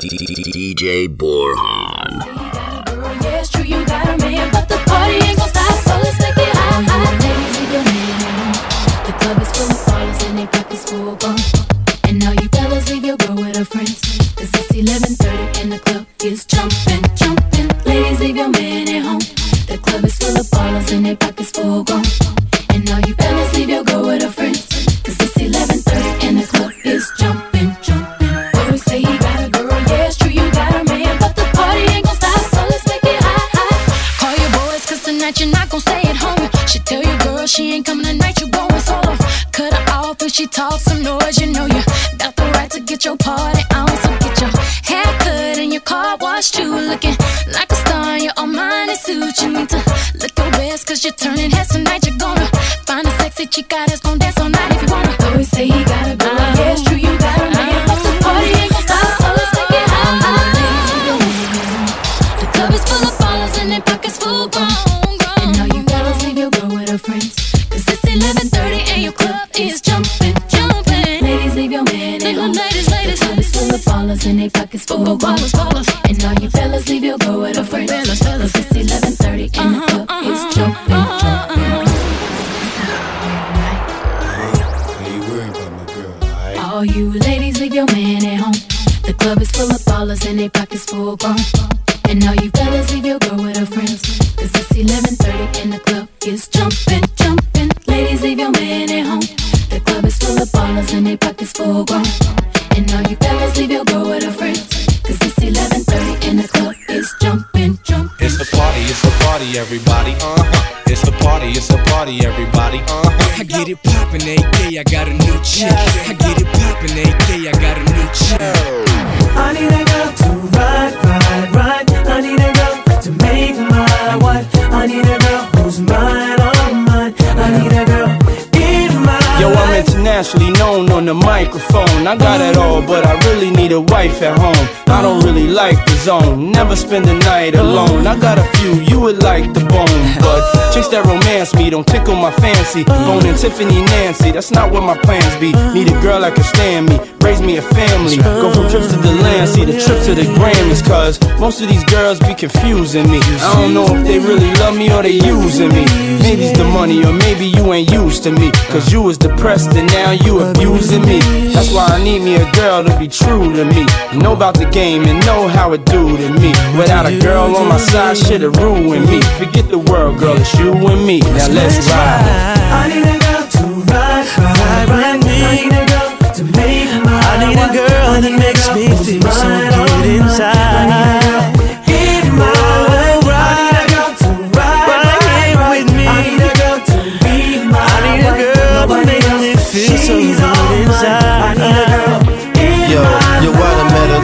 DJ Borhan. It's the party, it's the party, everybody. Uh huh. It's the party, it's the party, everybody. Uh huh. I get it poppin' every day, I got a new chick. I get it poppin' every day, I got a new chick. I need a girl to ride, ride, ride. I need a girl to make my wife. I need a girl who's mine, all mine. I need a girl in my Yo, I'm life. Internationally known on the microphone. I got it all, but I really need a wife at home. I don't really like the zone, never spend the night alone. I got a few, you would like the bone, but chicks that romance me don't tickle my fancy. Bone and Tiffany Nancy, that's not what my plans be. Need a girl that can stand me, raise me a family. Go from trips to the land, see the trip to the Grammys, cause most of these girls be confusing me. I don't know if they really love me or they using me. Maybe it's the money, or maybe you ain't used to me. Cause you was depressed and now you abusing me. That's why I need me a girl to be true to me. Know about the game and know how it do to me. Without a girl on my side, shit'll ruin me. Forget the world, girl, it's you and me. Now let's ride. I need a girl to ride, ride, ride. me. I need a girl to make my I need a girl all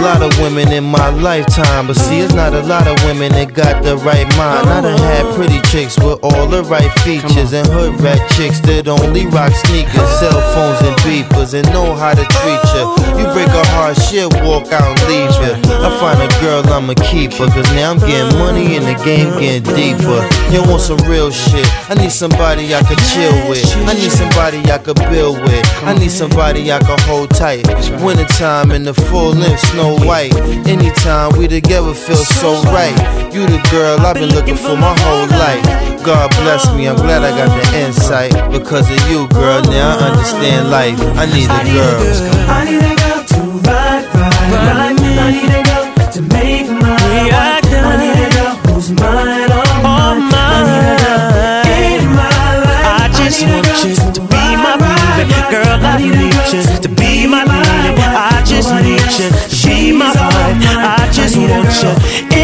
lot of women in my lifetime, but see, it's not a lot of women that got the right mind. I done had pretty chicks with all the right features, and hood rat chicks that only rock sneakers, cell phones, and beepers, and know how to treat you. You break a heart, she'll walk out and leave ya. I find a girl, I'ma keep her, cause now I'm getting money and the game getting deeper. You want some real shit? I need somebody I could chill with. I need somebody I could build with. I need somebody I could hold tight. Wintertime in the full length, snow white. Anytime we together feel so right. You the girl I've been looking for my whole life. God bless me, I'm glad I got the insight. Because of you, girl, now I understand life. I need a girl. I need a girl to ride, ride, ride. I need a girl to make my wife. I need a girl who's mine, all mine. I need a girl in my life. I just need want you to be my baby. Girl, I need a you to be my lady. I just Nobody need else. you to be my She's all wife. mine. I just want you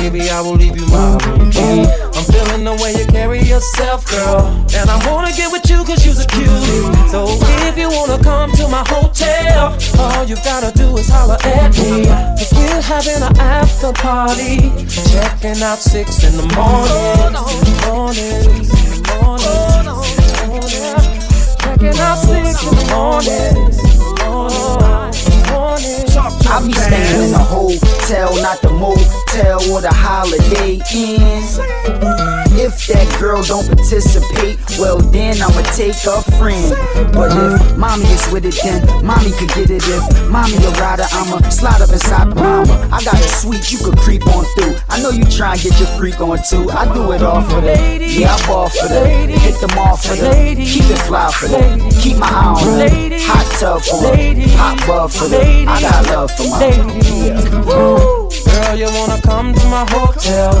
Baby, I will leave you my room key. I'm feeling the way you carry yourself, girl. And I wanna get with you cause you're a cutie. So if you wanna come to my hotel, all you gotta do is holler at me. Cause we're having an after party. Checking out six in the. Morning, morning, morning. Checking out six in the morning. I be staying in a hotel, not the motel or the holiday inn. If that girl don't participate, well then I'ma take a friend. But if mommy is with it, then mommy could get it. If mommy a rider, I'ma slide up inside the mama. I got a suite you could creep on through. I know you try and get your freak on too. I do it all for that. Yeah, I ball for that. Hit them all for that. Keep it fly for that. Keep my eye on that. Hot tub for that. Hot bub for that. I got love for my yeah. Girl, you wanna come to my hotel?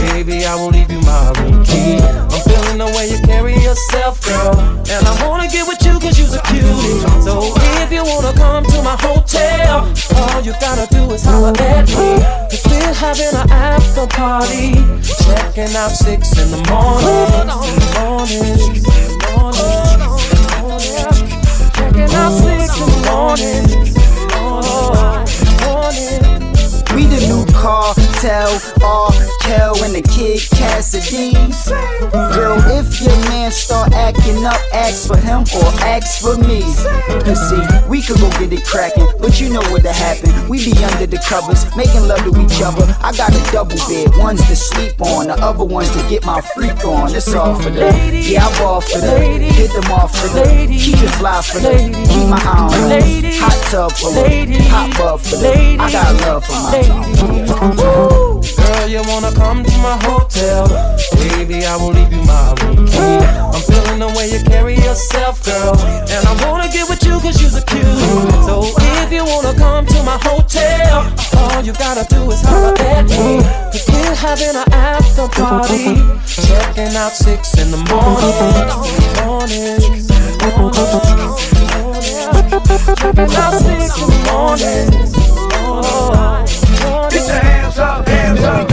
Baby, I will leave you my room key. I'm feeling the way you carry yourself, girl. And I wanna get with you cause you're a cutie. So if you wanna come to my hotel, all you gotta do is holler at me. We're still having an after party. Checking out six in the morning. Morning, morning, morning. Checking out six in the. Morning. Cartel, R. Kel and the kid Cassidy. Girl, if your man start acting up, ask for him or ask for me. Cause see, we could go get it cracking, but you know what'll happen. We be under the covers, making love to each other. I got a double bed, one's to sleep on, the other one's to get my freak on. It's all for that. Yeah, I ball for that. Hit them off for that. Keep it fly for that. Keep my eye on that. Hot tub for that. Hot bub for that. I got love for my Girl, you wanna come to my hotel? Baby, I will leave you my room key. I'm feeling the way you carry yourself, girl. And I wanna get with you cause you're cute. So if you wanna come to my hotel, all you gotta do is holler at me. Cause we're having an after party. Checking out six in the morning. Morning, morning. Checking out six in the morning. Oh. Get your hands up, hands up.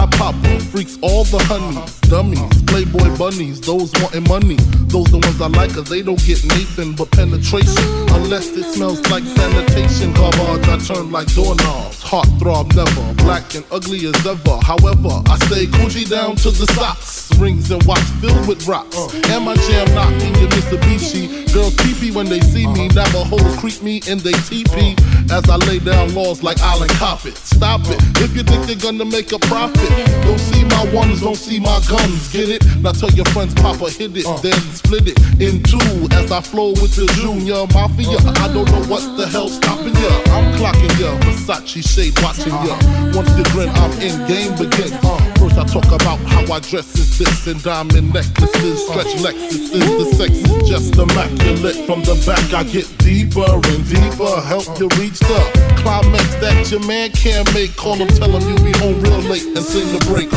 I pop freaks all the honeys, dummies, playboy bunnies, those wanting money. Those the ones I like, cause they don't get nothing but penetration. Unless it smells like sanitation. Garbage, I turn like doorknobs. Heart throb never, black and ugly as ever. However, I stay Gucci down to the socks. rings and watch filled with rocks. And my jam knocking your Mitsubishi. Girls creepy when they see me. Navajos creep me in they teepee. As lay down laws like Island Coppet. Stop it. If you think they're gonna make a profit, don't see my ones, don't see my guns. Get it? Now tell your friends, Papa hit it, uh. then split it in two. As I flow with the Junior Mafia. Uh. I don't know what the hell's stopping ya. I'm clocking ya. Versace shade watching ya. Once you grin, I'm in game begin. Uh. uh, first I talk about how I dress is this and diamond necklaces, stretch Lexus is the sex is just immaculate. From the back I get deeper and deeper, help you reach the climax that your man can't make. Call him, tell him you be home real late and sing the break. Uh.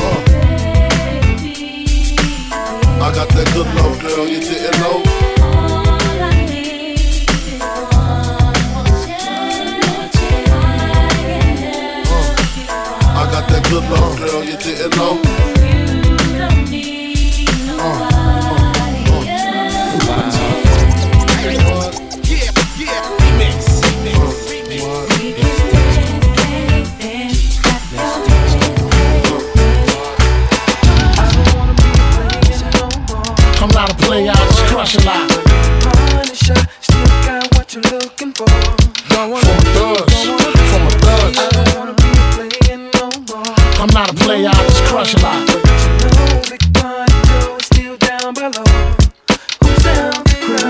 I got that good love, girl, you didn't know. I got that good love, girl, you didn't know. Crush a lot. Punisher, still got what you're looking for. Wanna From a thugs, from a thugs. I don't wanna be playing no more. I'm not a player, I just crush a lot. No big Pun Joe is still down below. Who's down?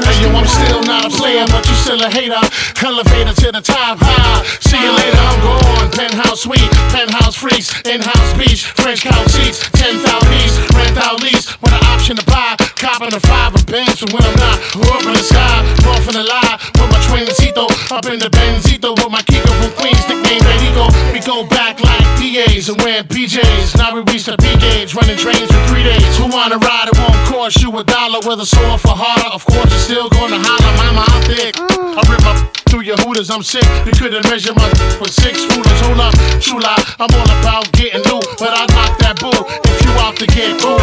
Hey yo, I'm still not a player, but you still a hater. Elevator to the top, high. See you later, I'm gone. Penthouse suite, penthouse freaks, in-house beach, French couch seats, 10,000 piece, rent out lease. With an option to buy, copping a five bands from when I'm not. Up in the sky, off in the lie. With my twincito, up in the Benzito. With my Kiko from Queens, nickname Benito. We go back like PAs and wearing PJs. Now we reach the P gauge, running trains for three days. Who wanna ride? It won't cost you a dollar. Whether sore for harder, of course you're still gonna holler. Mama, I'm thick. I rip my through your hooters, I'm sick. You couldn't measure my for six rulers. Hold up, true lie. I'm all about getting loot, but I knock that bull if you out to get cool.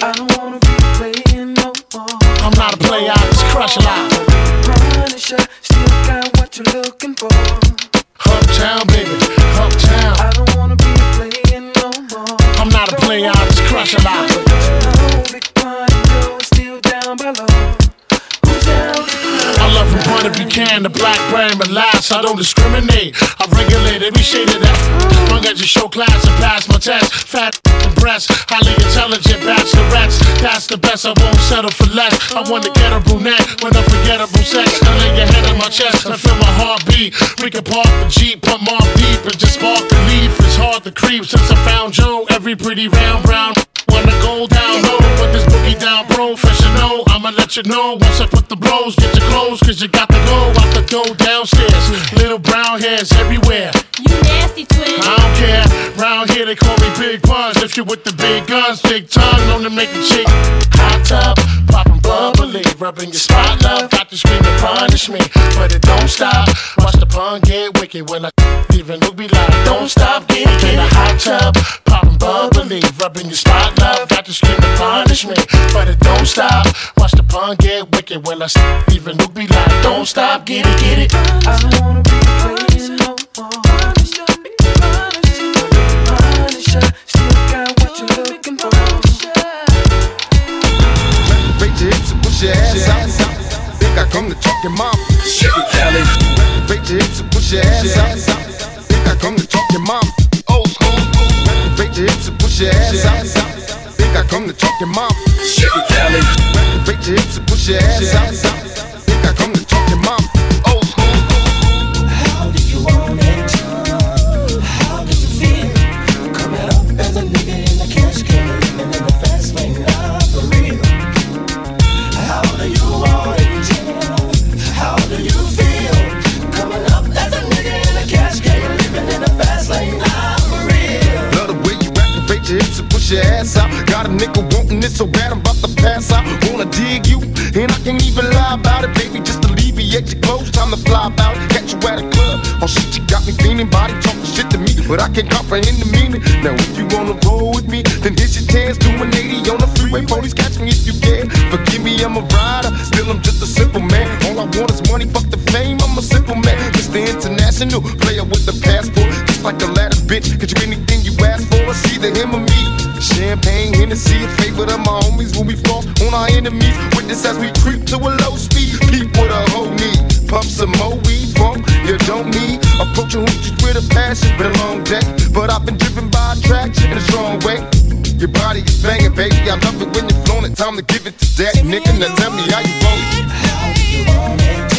I don't wanna I'm not a player, I just crush a lot. Punisher, still got what you're looking for. Uptown, baby, uptown. I don't wanna be playing no more. I'm not a player, I just crush a lot. Cry? I love from Puerto Buchanan to Blackburn, but last I don't discriminate. I regulate every shade of that. Long as you show class and pass my test. Fat and breasts, highly intelligent bachelorettes. That's the best, I won't settle for less. I want to get a brunette with unforgettable sex. I lay your head on my chest and feel my heartbeat. We can park the Jeep, put more deep and just spark the leaf. It's hard to creep since I found Joe. Every pretty round brown. Wanna go down low, put this boogie down professional. I'ma let you know once I put the blows. Get your clothes, cause you got to go out the door downstairs. Little brown hairs everywhere. You nasty twin. I don't care. Round here they call me Big Pun. If you with the big guns, big tongue, known to make a chick hot tub, popping bubbly, rubbing your spot love. Got to scream and punish me, but it don't stop. Watch the pun get wicked when I even look be like, don't stop, get it in a hot tub, popping bubbly, rubbing your spot love. Got to scream and punish me, but it don't stop. Watch the pun get wicked when I even look be like, don't stop, get it, get it. I don't wanna be playing no more. Punisher, still got what you're looking for. Raise your hips and push your ass out. Think I come to talk your mom. Shake it, Kelly. Raise your hips and push your ass out. Think I come to talk your mom. Raise your hips and push your ass out. Think I come to talk your mom. It, Kelly. Your hips and push your ass out. Think I come to talk your mom. Got a nigga wanting it so bad I'm about to pass out. Wanna dig you, and I can't even lie about it, baby. Just alleviate your clothes, time to fly about. Catch you at a club. Oh shit, you got me feeling, body talking shit to me, but I can't comprehend the meaning. Now if you wanna roll with me, then here's your chance. Do an 80 on the freeway, police catch me if you can. Forgive me, I'm a rider, still I'm just a simple man. All I want is money, fuck the fame. I'm a simple man, Mr. International player with the passport, just like a ladder bitch. Cause you anything you ask for, it's either him or me. Champagne, Hennessy, a favorite of my homies when we fall on our enemies. Witness as we creep to a low speed. Peep what a hoe need. Pump some more weed, bump. You don't need approaching hoochies with a passion. Been a long day, but I've been driven by attraction in a strong way. Your body is banging, baby. I love it when you're flown it. Time to give it to that nigga. Now tell me how you want it. How you?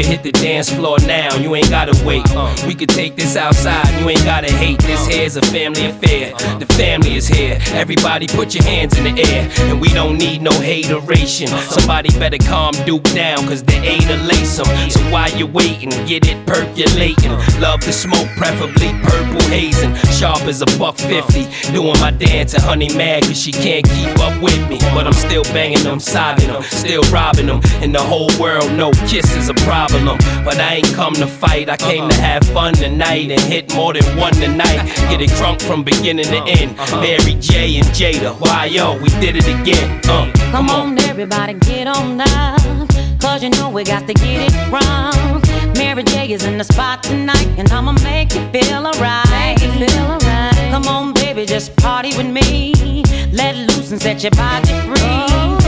Can hit the dance floor now, you ain't gotta wait. We could take this outside, you ain't gotta hate. This here's a family affair. The family is here. Everybody put your hands in the air. And we don't need no hateration. Somebody better calm Duke down, cause they ain't a lace 'em. So while you're waiting, get it percolating. Love the smoke, preferably purple hazing. Sharp as a buck fifty. Doing my dance and honey mad cause she can't keep up with me. But I'm still banging them, sobbing them, still robbing them. And the whole world know kiss is a problem. But I ain't come to fight, I came to have fun tonight and hit more than one tonight. Get it drunk from beginning to end. Mary J and Jada, why yo, we did it again. Uh, Come on, everybody, get on up. Cause you know we got to get it wrong. Mary J is in the spot tonight, and I'ma make you feel alright. Feel alright. Come on, baby, just party with me. Let loose and set your body free.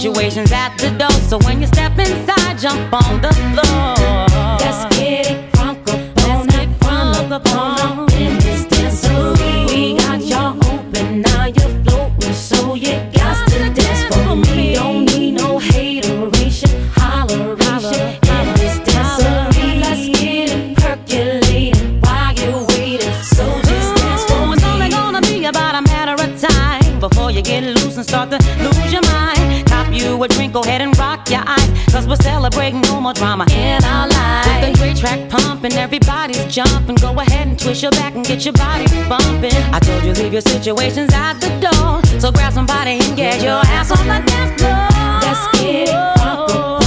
Situations at the door, so when you step inside, jump on the floor. Let's get it crunk on it, crunk up in this dancery. We got y'all open, now you're floating, so you got to dance for me. Don't need no hateration, holleration in this dancery. Let's get it percolating while you're waiting, so just dance for me. It's only gonna be about a matter of time before you get loose and start to lose go ahead and rock your eyes. Cause we're celebrating no more drama in our lives. With the great track pumping, everybody's jumping. Go ahead and twist your back and get your body bumping. I told you, leave your situations at the door. So grab somebody and get your ass on the dance floor. Let's get it oh.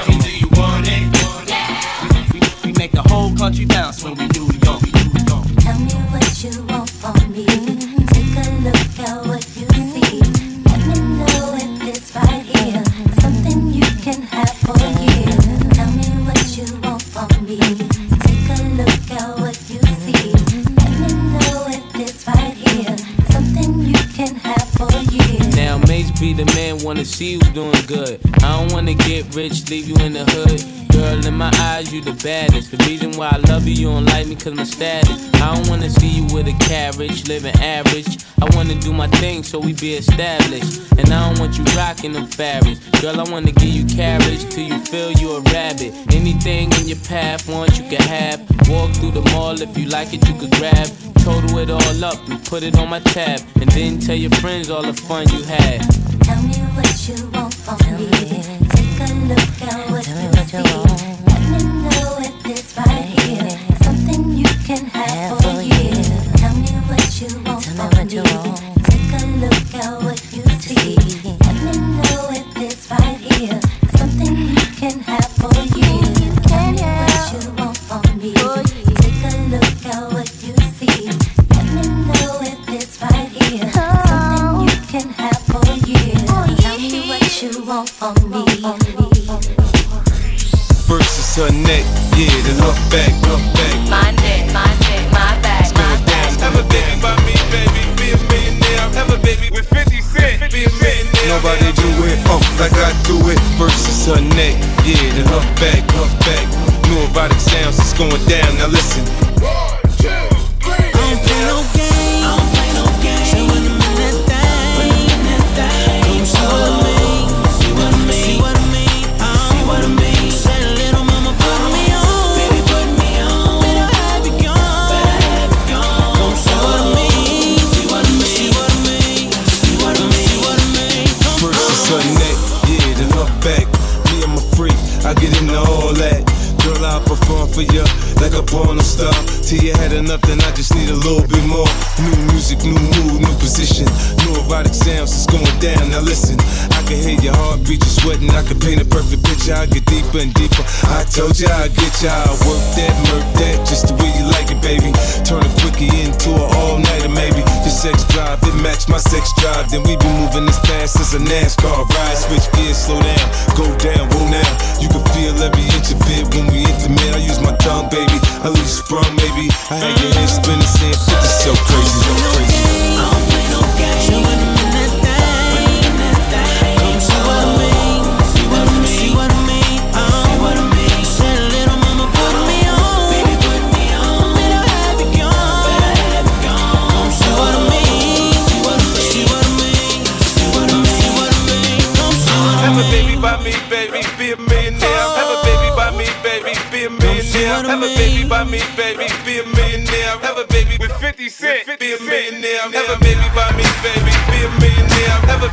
Come on. you the baddest. The reason why I love you, you don't like me cause my status. I don't wanna see you with a carriage, living average. I wanna do my thing so we be established. And I don't want you rocking them fabrics. Girl, I wanna give you carriage till you feel you a rabbit. Anything in your path, want you can have. Walk through the mall if you like it, you could grab. Total it all up and put it on my tab. And then tell your friends all the fun you had. Tell me what you want from me. Take a look at what you, what you want it's right here. Something you can have. going down. Now listen, Told ya I get ya, I work that, murk that, just the way you like it, baby. Turn a quickie into an all-nighter, maybe. Your sex drive, it match my sex drive. Then we be moving as fast as a NASCAR ride. Switch gears, slow down, go down, roll now. You can feel every inch of it when we intimate. I use my tongue, baby. I leave sprung, maybe. I had your head spinning, saying 50 so crazy.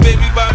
baby, bye.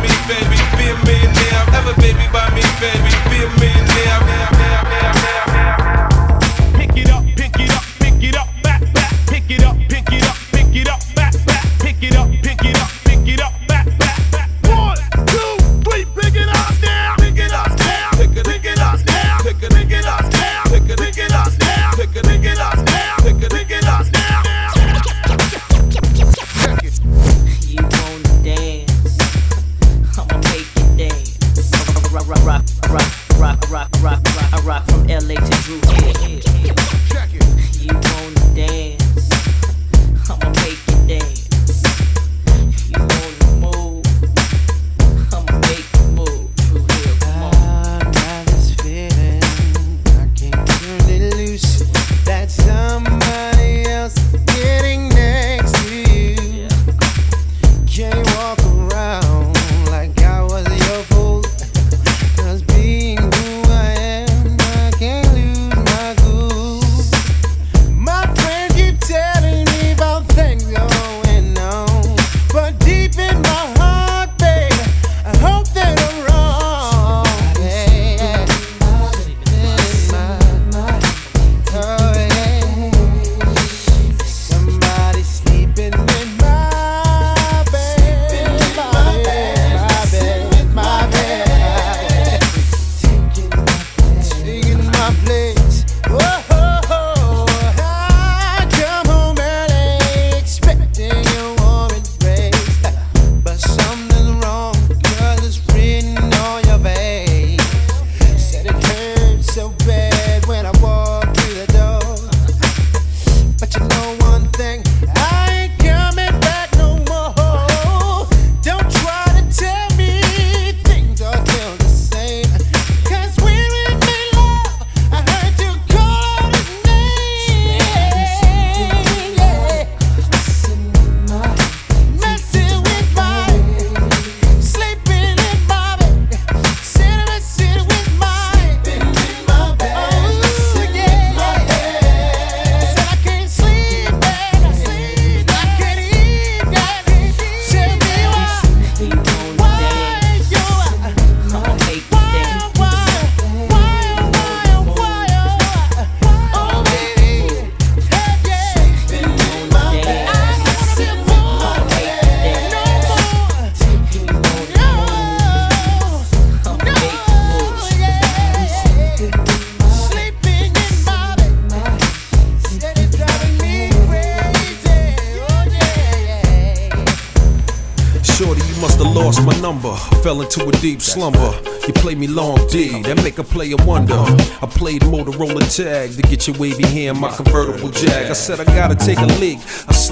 Fell into a deep slumber. You play me long D, that make a player wonder. I played Motorola tag to get your wavy hair in my convertible jag. I said I gotta take a leak,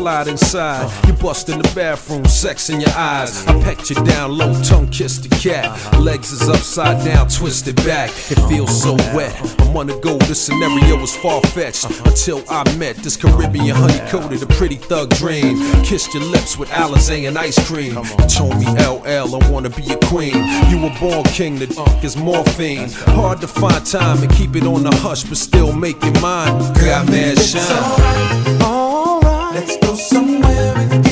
slide inside. You bust in the bathroom, sex in your eyes. I pecked you down low, tongue kissed the cat. Legs is upside down, twisted back. It feels so wet. I'm on the go, this scenario was far fetched. Until I met this Caribbean honey coated, a pretty thug dream. Kissed your lips with Alizé and ice cream. You told me LL, I wanna be a queen. You were born king, the uh, is morphine. Hard to find time and keep it on the hush, but still make it mine. Got mad shine. Let's go somewhere and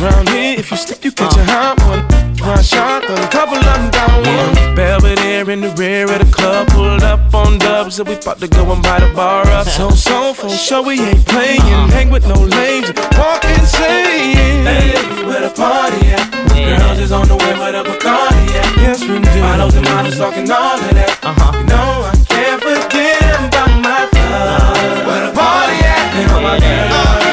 round here, if you slip, you catch a hot one. One shot, a couple of them down one. Belvedere in the rear of the club, pulled up on dubs, and we about to go and buy the bar up. So, so, for sure, we ain't playing. Hang with no lames, walk insane. Hey, where the party at? Girls is on the way, where the Bacardi at? Yes, we do. Models and models talking all of that. Uh-huh. You know, I can't forget about my love. Where the party at? And all my girls.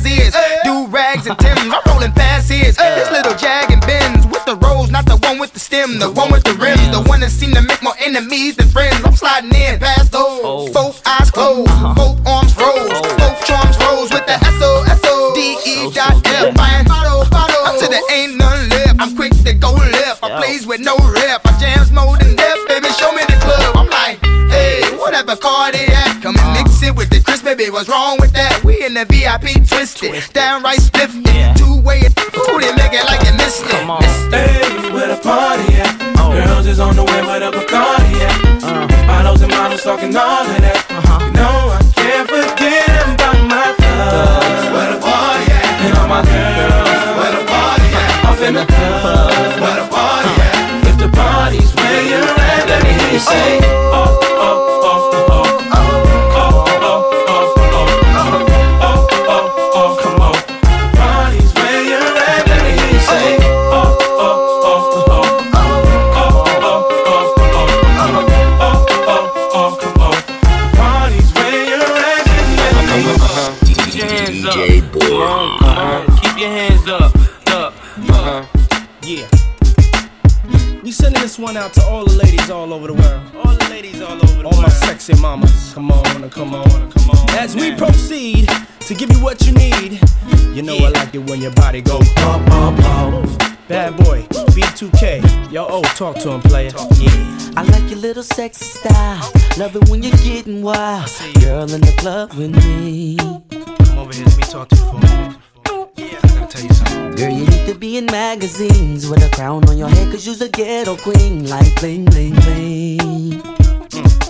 As is. Do rags and Tims, I'm rolling fast is. This little Jag and Benz with the rose, not the one with the stem, the one with the rims, the one that seem to make more enemies than friends. I'm sliding in past those. Oh. Both eyes uh-huh. closed, both arms oh. rose, both charms rose with the S O S O D E dot F. Bottle, bottle. Up to the ain't none left. I'm quick to go left. I plays with no rep. I jams more than death, baby. Show me the club. I'm like, hey, whatever car baby. What's wrong with that? We in the VIP twisted, downright spiffed. Yeah. Two way, ooh, they make it like you missed it. Hey, where the party at? Girls is on the way, where the Bacardi at? Bottles and models talking all of that. To him, player. Yeah. I like your little sexy style. Love it when you're getting wild. Girl in the club with me. Come over here, let me talk to you for a minute. Yeah, I gotta tell you something. Girl, you need to be in magazines with a crown on your head, cause you's a ghetto queen. Like bling, bling, bling. Mm.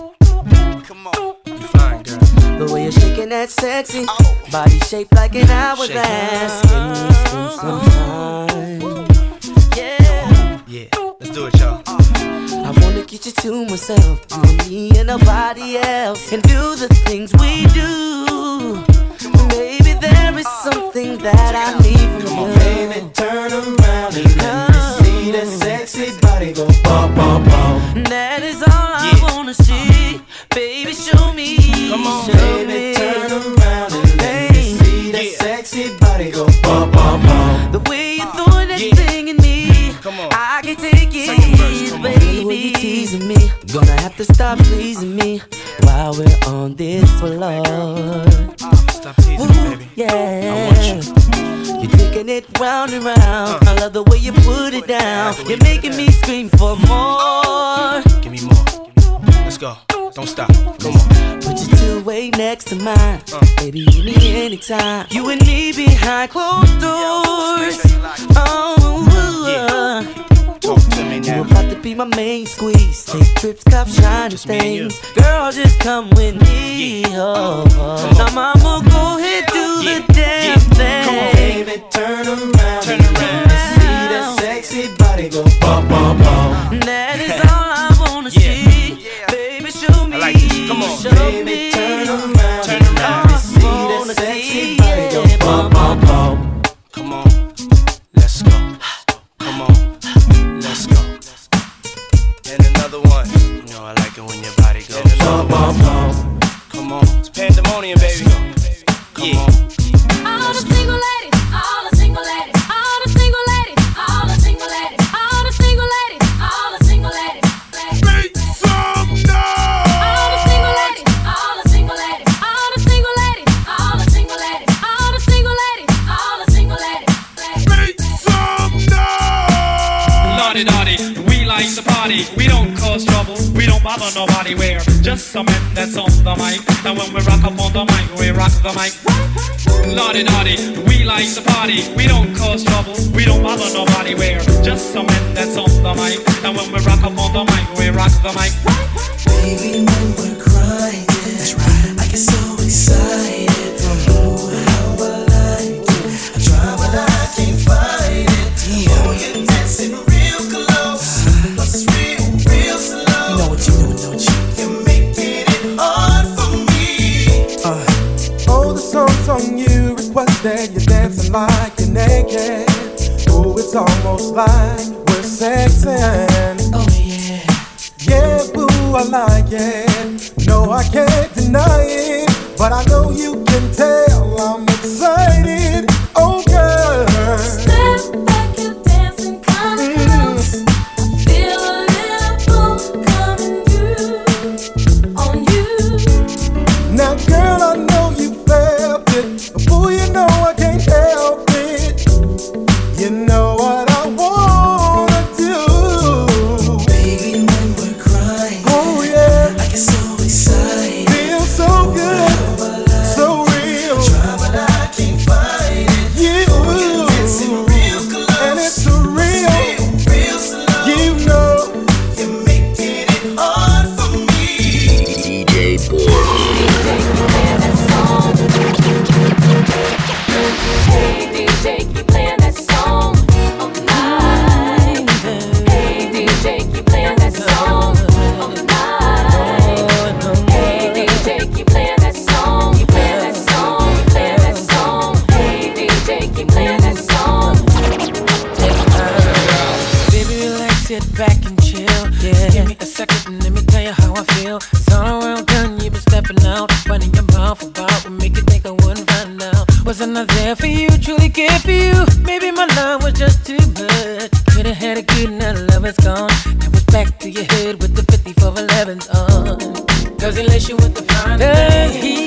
You fine, girl. The way you're shaking that sexy oh. body shaped like an hourglass. Give me some, some time. Yeah. Yeah, let's do it, y'all. I wanna get you to myself, and me and nobody else, and do the things we do. Maybe there is something that I need from you. Baby, turn around and let me see that sexy body go bum bum bum. That is all I wanna see. Baby, show me. Come on, show baby, me. turn around and let me see that sexy body go bum bum bum. The way I can take it, baby. The way you teasing me, gonna have to stop pleasing me while we're on this floor. Stop teasing me, baby. Yeah. You're taking it round and round. Uh. I love the way you put it down. You're making me scream for more. Give me more. Let's go. Don't stop. Come on. Put your two way next to mine. Uh. Baby, you need me anytime. You and me behind closed doors. Oh, uh. Talk to me you now. about to be my main squeeze. Take trips, cop shiny me things. Girl, just come with me. Oh, oh. Now, mama, go ahead, do the damn thing. Come on, baby, turn around and let me see that sexy body go bum bum bum. That It's baby. Come on. All the single ladies, all the single ladies, all the single ladies, all the single ladies, all the single ladies, all the single ladies. Make some noise! All the single ladies, all the single ladies, all the single ladies, all the single ladies, all the single ladies, all the single ladies. Make some noise! Naughty, naughty, we like to party. We don't cause trouble, we don't bother nobody. We're just some men that's on the mic. And when we rock up on the mic, we rock the mic. Naughty, naughty, we like to party. We don't cause trouble, we don't bother nobody. We're just some men that's on the mic. And when we rock up on the mic, we rock the mic. Baby, Cause lace you with the fine. Does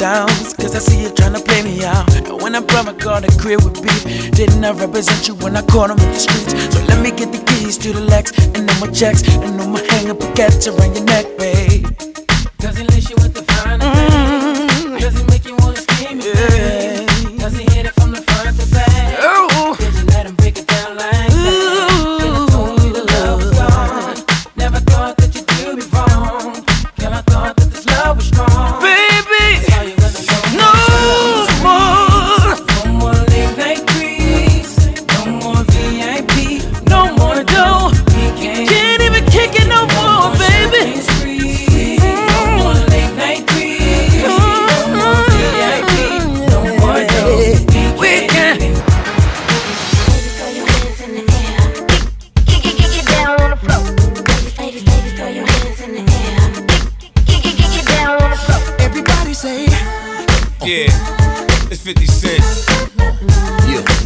Doubts, cause I see you trying to play me out. And when I brought my car to crib with beef, didn't I represent you when I caught him in the streets? So let me get the keys to the Lex, and no more checks, and no more hang up a catch around your neck,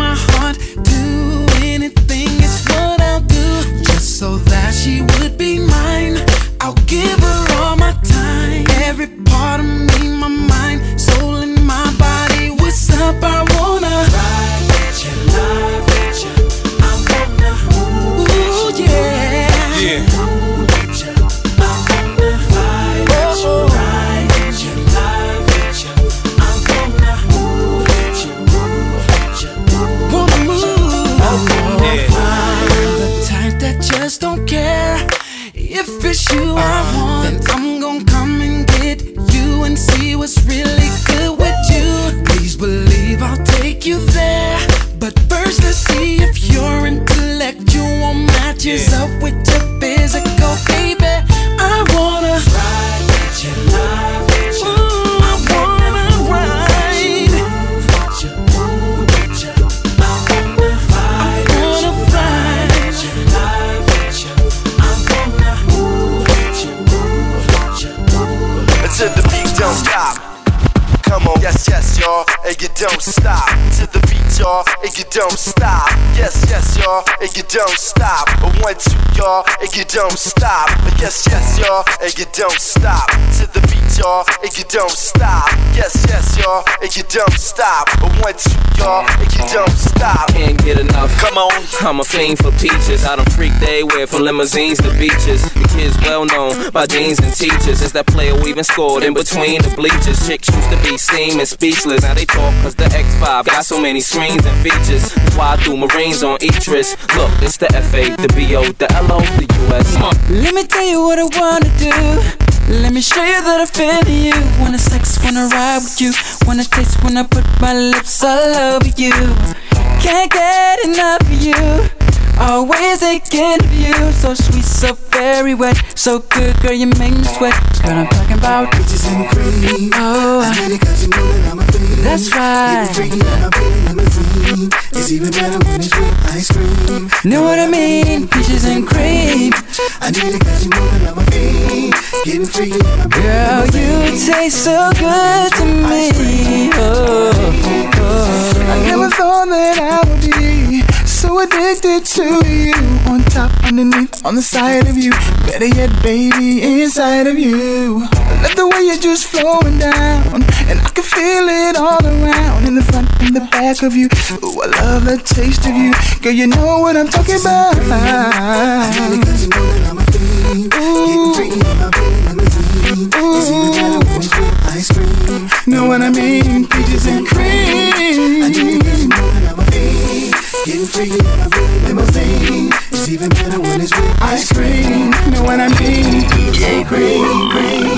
my heart. Do anything, it's what I'll do. Just so that she would be mine. I'll give her all my time. Every part of me, my mind, soul, and my body. What's up? I wanna ride with you, love with you. I wanna, ooh, yeah. Yeah. You I want, then I'm gonna come and get you and see what's really good with you. Please believe I'll take you there. But first, let's see if your intellectual matches up with your physical, baby. Yes, yes, y'all, and you don't stop. To the beat, y'all, and you don't stop. Yes, yes, y'all, and you don't stop. One, two, y'all, and you don't stop. Yes, yes, y'all, and you don't stop. To the y'all, and you don't stop. Yes, yes, y'all, and you don't stop. But once you, y'all, and you don't stop. Can't get enough. Come on. I'm a fiend for peaches. I don't freak they wear from limousines to beaches. The kids well known by deans and teachers. Is that player we even scored in between the bleachers? Chicks used to be steaming speechless. Now they talk cause the X5 got so many screens and features. Why do Marines on Etris? Look, it's the FA, the BO, the LO, the US. Let me tell you what I wanna do. Let me show you that I feel you. Wanna sex, wanna ride with you. Wanna taste when I put my lips all over you. Can't get enough of you. Always for you. So sweet, so very wet. So good, girl, you make me sweat. Girl, I'm talking about bitches and cream. Oh, I cause you know that I'm a fiend. That's right. Freaky when I'm feeling limousine. It's even better when it's with ice cream. know what I mean? Peaches and cream. I need it cause you know that I'm a fiend. Getting freaky I'm Girl, you taste so good to me. Oh, oh, oh. I never thought that I would be so addicted to you. On top, underneath, on the side of you. Better yet, baby, inside of you. I love the way you're just flowing down. And I can feel it all around. In the front, in the back of you. Ooh, I love the taste of you. Girl, you know what I'm talking about. Ice cream. Know what I mean? Peaches and cream. Getting I'm limousine. It's even better when it's with ice cream. Know what I mean? Peaches and cream,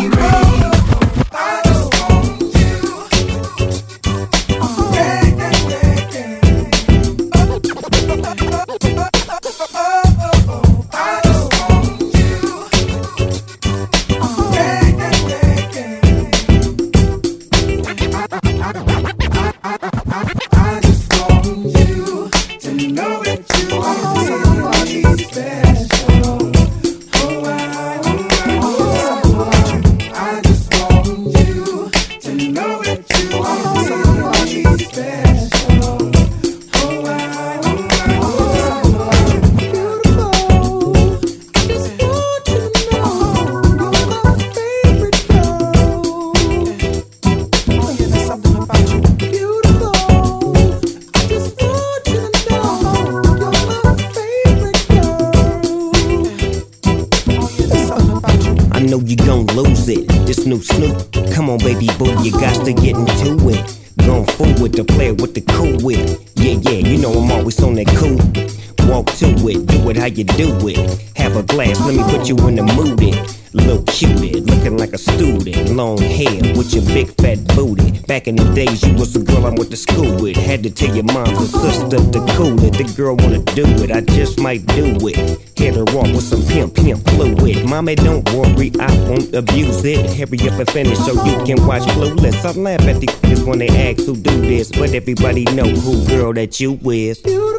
you do it. Have a glass, let me put you in the mood. It. Little cutie, looking like a student. Long hair with your big fat booty. Back in the days, you was the girl I went to school with. Had to tell your mom and sister to cool it. The girl wanna do it, I just might do it. Hit her off with some pimp, pimp fluid. Mommy, don't worry, I won't abuse it. Hurry up and finish so you can watch Clueless. I laugh at these kids when they ask who do this, but everybody know who girl that you is. When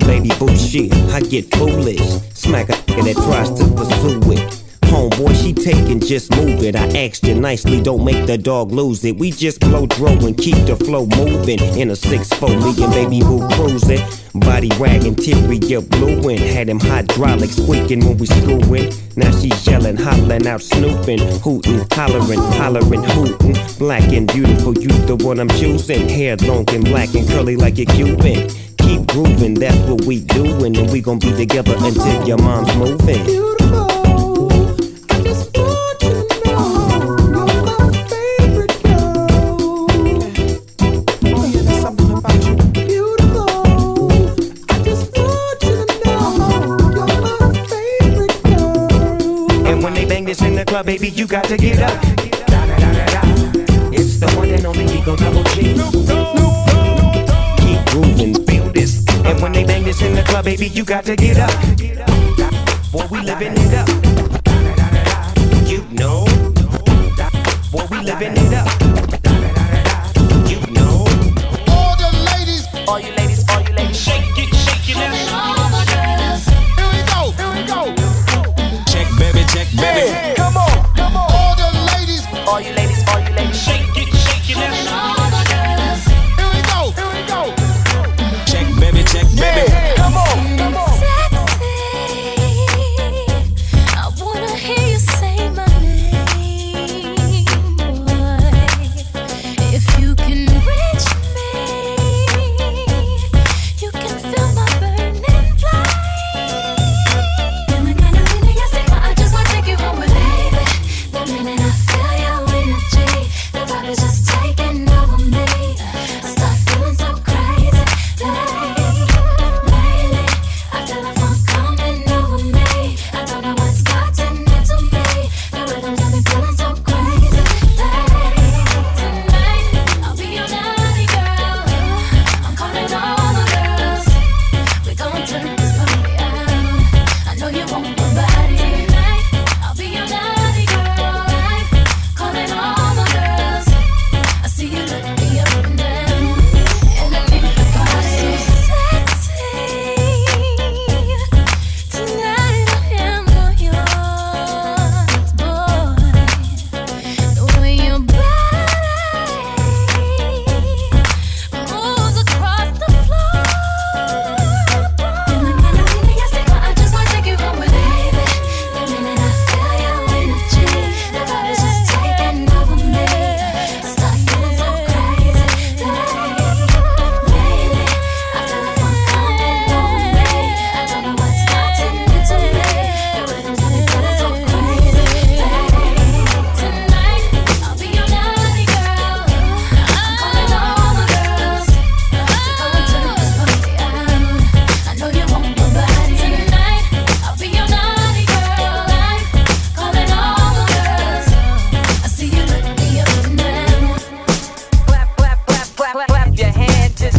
my baby boo shit, I get foolish. Smack a nigga that tries to pursue it. Homeboy, she taking, just move it. I asked you nicely, don't make the dog lose it. We just blow dro and keep the flow moving. In a 6-4, me and baby boo cruising. Body wagging, teary, you blueing. Had him hydraulics squeaking when we screwing. Now she yelling, hollering out, snooping, hooting, hollering, hollering, hooting. Black and beautiful, you the one I'm choosing. Hair long and black and curly like a Cuban. Keep grooving, that's what we doin', and we gon' be together until your mom's moving. And when they bang this in the club, baby, you got to get up. Da-da-da-da-da. It's the one and only Eagle Double G. Grooving, feel this. And when they bang this in the club, baby, you got to get up. Boy, we living it up. You know. Boy, we living it up.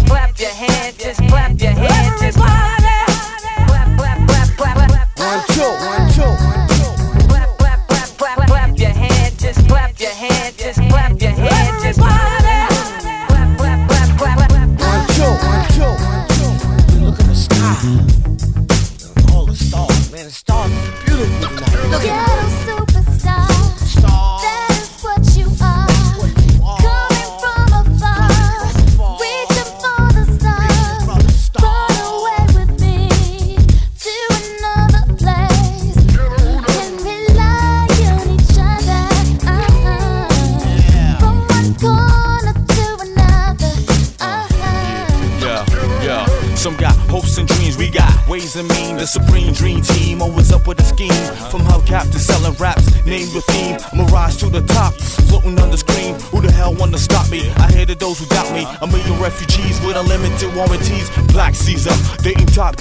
clap your hands, just clap your hands, just clap.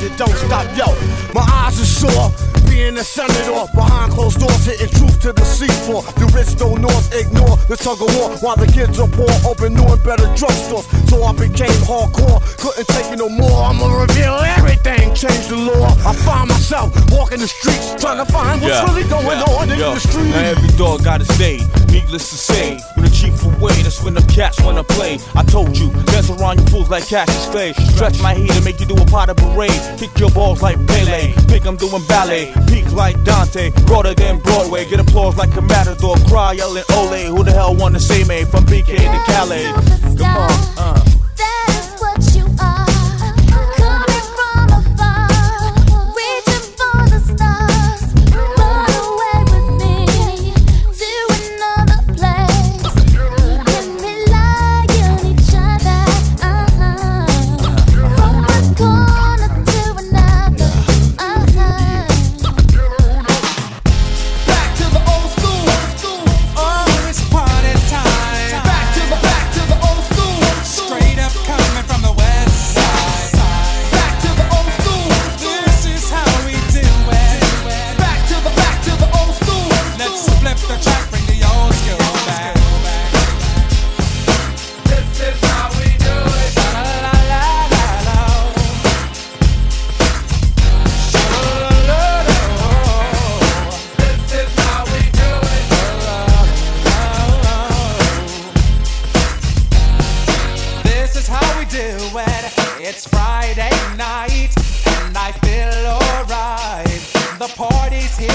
You don't stop, yo. My eyes are sore. Being a senator behind closed doors, hitting truth to the seafloor. The rich don't north ignore the tug of war while the kids are poor, open new and better drugstores. So I became hardcore, couldn't take it no more. I'ma reveal everything, change the law. I find myself walking the streets, trying to find what's really going on in Yo, the street. Now every dog got his day. Needless to say, when the chief away, that's when the cats wanna play. I told you, dance around you fools like Cassius Clay. Stretch my heat and make you do a pot of parade. Kick your balls like Pele. Think I'm doing ballet. Peak like Dante. Broader than Broadway. Get applause like a matador. Cry yelling Ole. Who the hell wanna say me from BK to Calais? Come on, uh.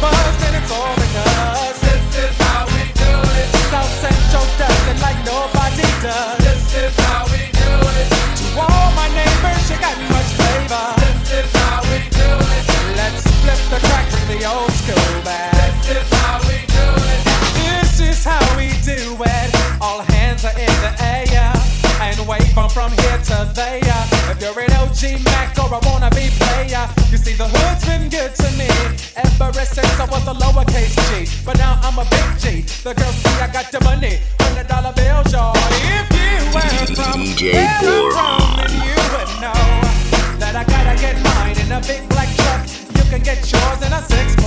I'm and it's all because this is how we do it. South Central does it like nobody does. This is how we do it. To all my neighbors, you got much flavor. This is how we do it. Let's flip the track, bring the old school back. This is how we do it. This is how we do it. All hands are in the air and wave on from here to there. If you're an OG Mac or a wannabe player, you see the hood's been good to me ever since I was a lowercase G. But now I'm a big G. The girls see I got the money, hundred dollar bills, y'all. If you were from DJ Boron. from, then you would know that I gotta get mine in a big black truck. You can get yours in a six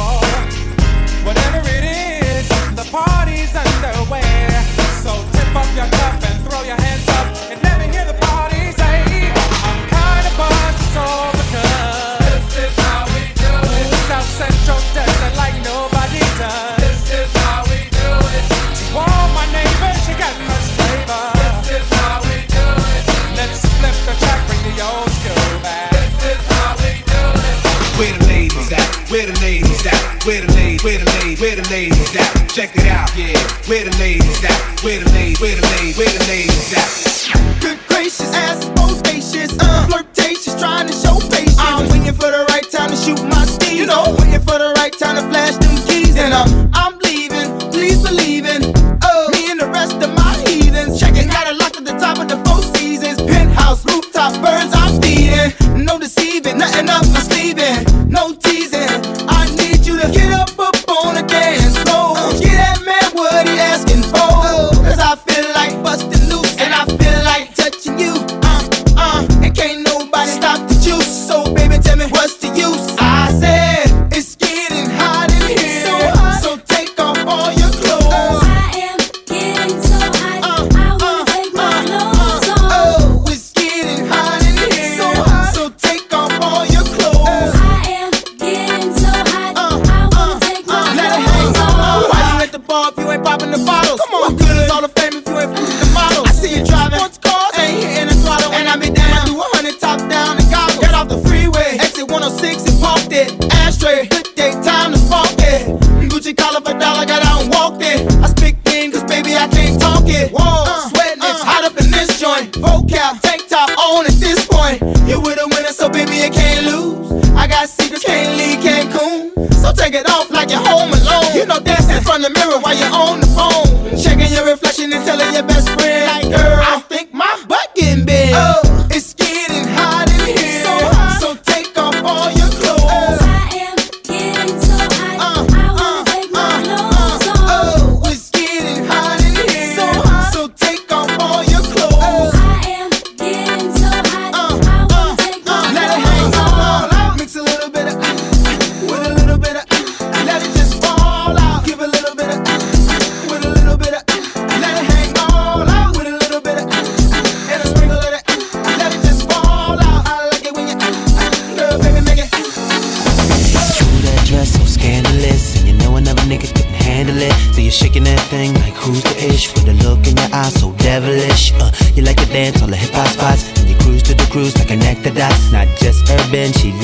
Check it out, yeah. Where the ladies at? Where the ladies? Where the ladies? Where the ladies at? Good gracious, ass bodacious, uh, flirtatious, trying to show patience. I'm waiting for the right time to shoot my steez. You know, waiting for the right time to flash them keys. And uh, I'm leaving, please believe in. Oh, me and the rest of my heathens. Checking got it locked at the top of the four seasons. Penthouse, rooftop, birds I'm feeding. No deceiving.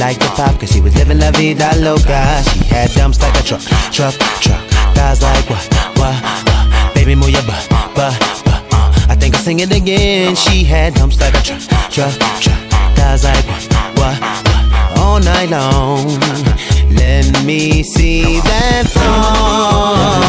like the pop, cause she was living la vida loca. She had dumps like a truck, truck, truck. Thighs like what, what, what. Baby, move your butt, butt, butt. Uh. I think I'll sing it again. She had dumps like a truck, truck, truck. Thighs like what, what, what. All night long. Let me see that thong.